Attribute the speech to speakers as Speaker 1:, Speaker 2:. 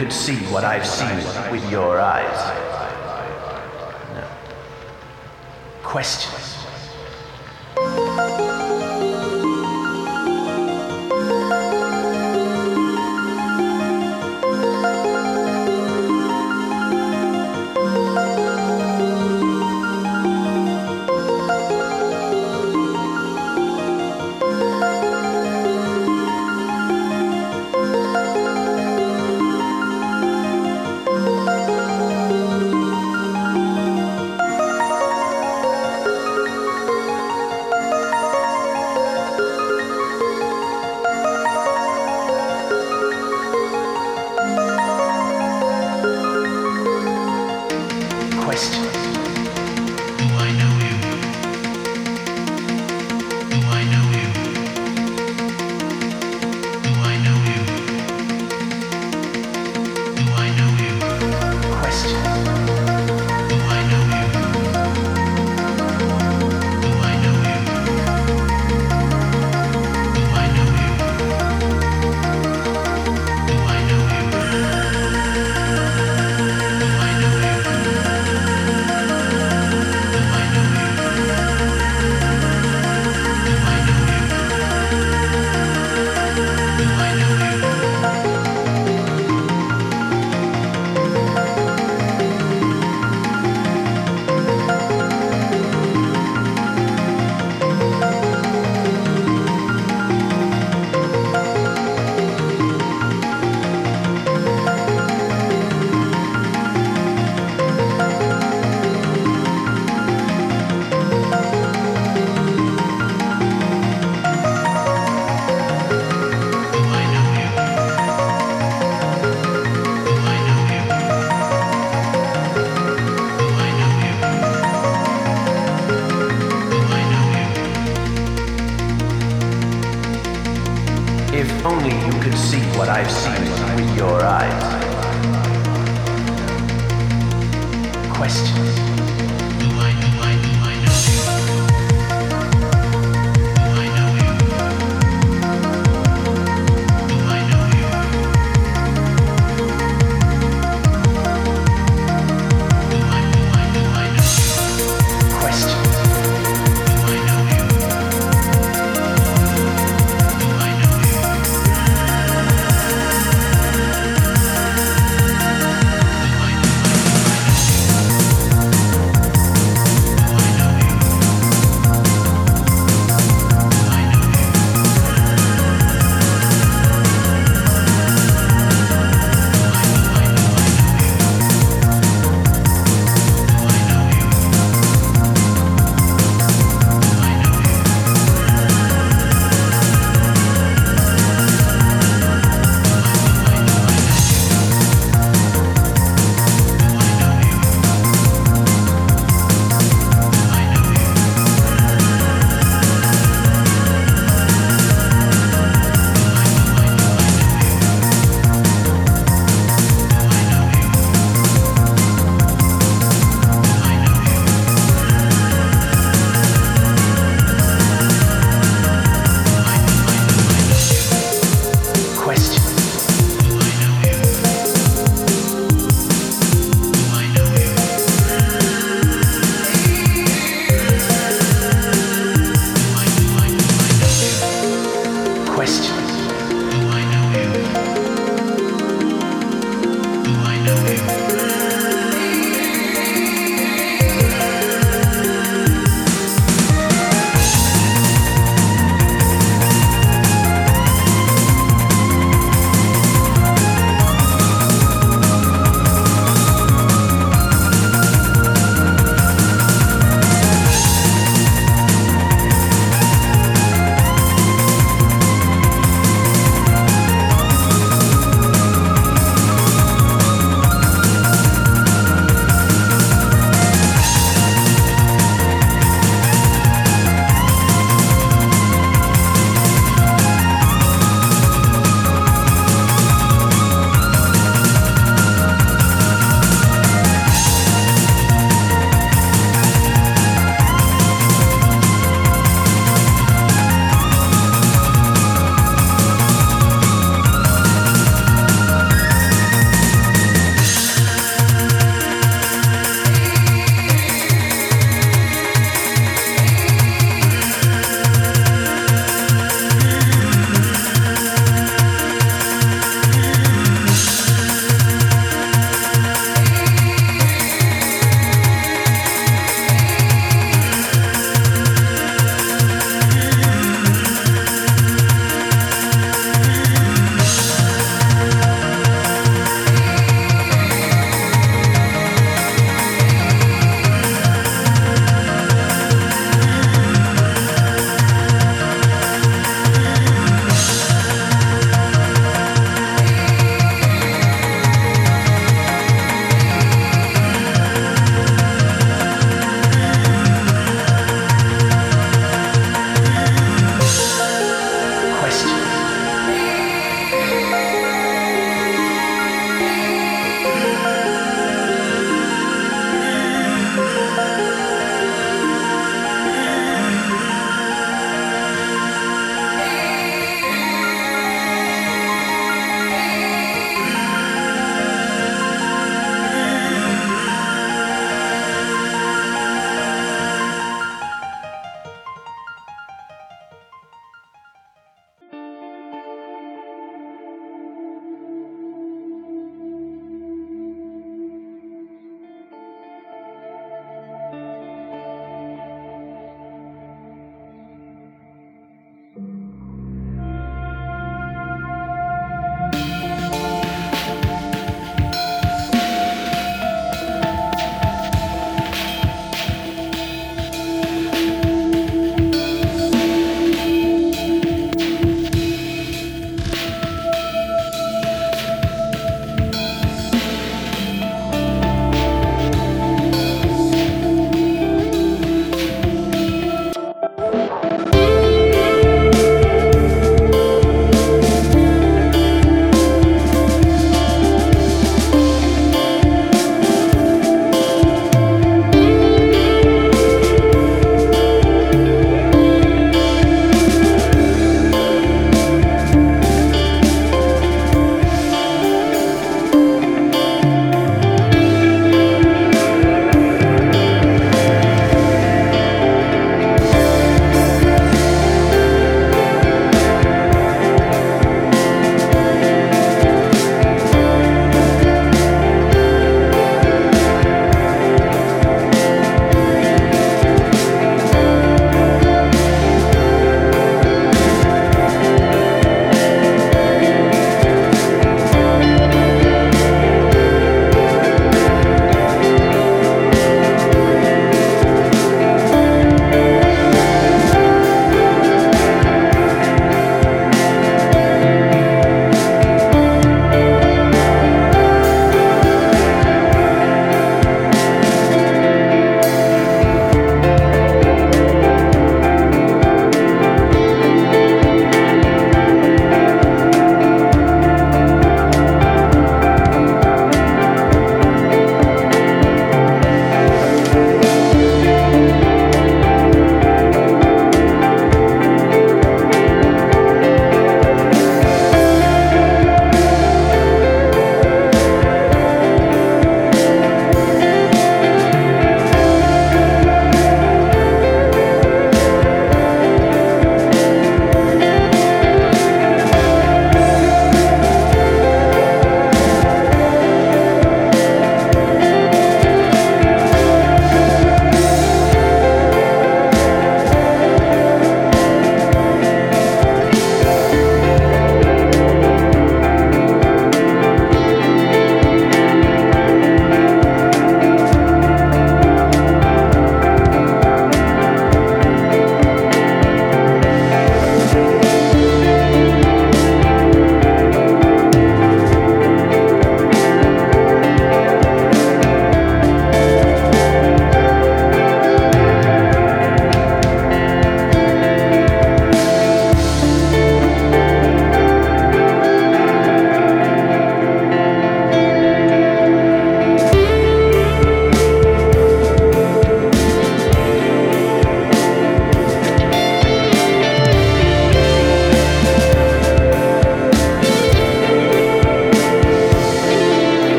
Speaker 1: could see what I've seen.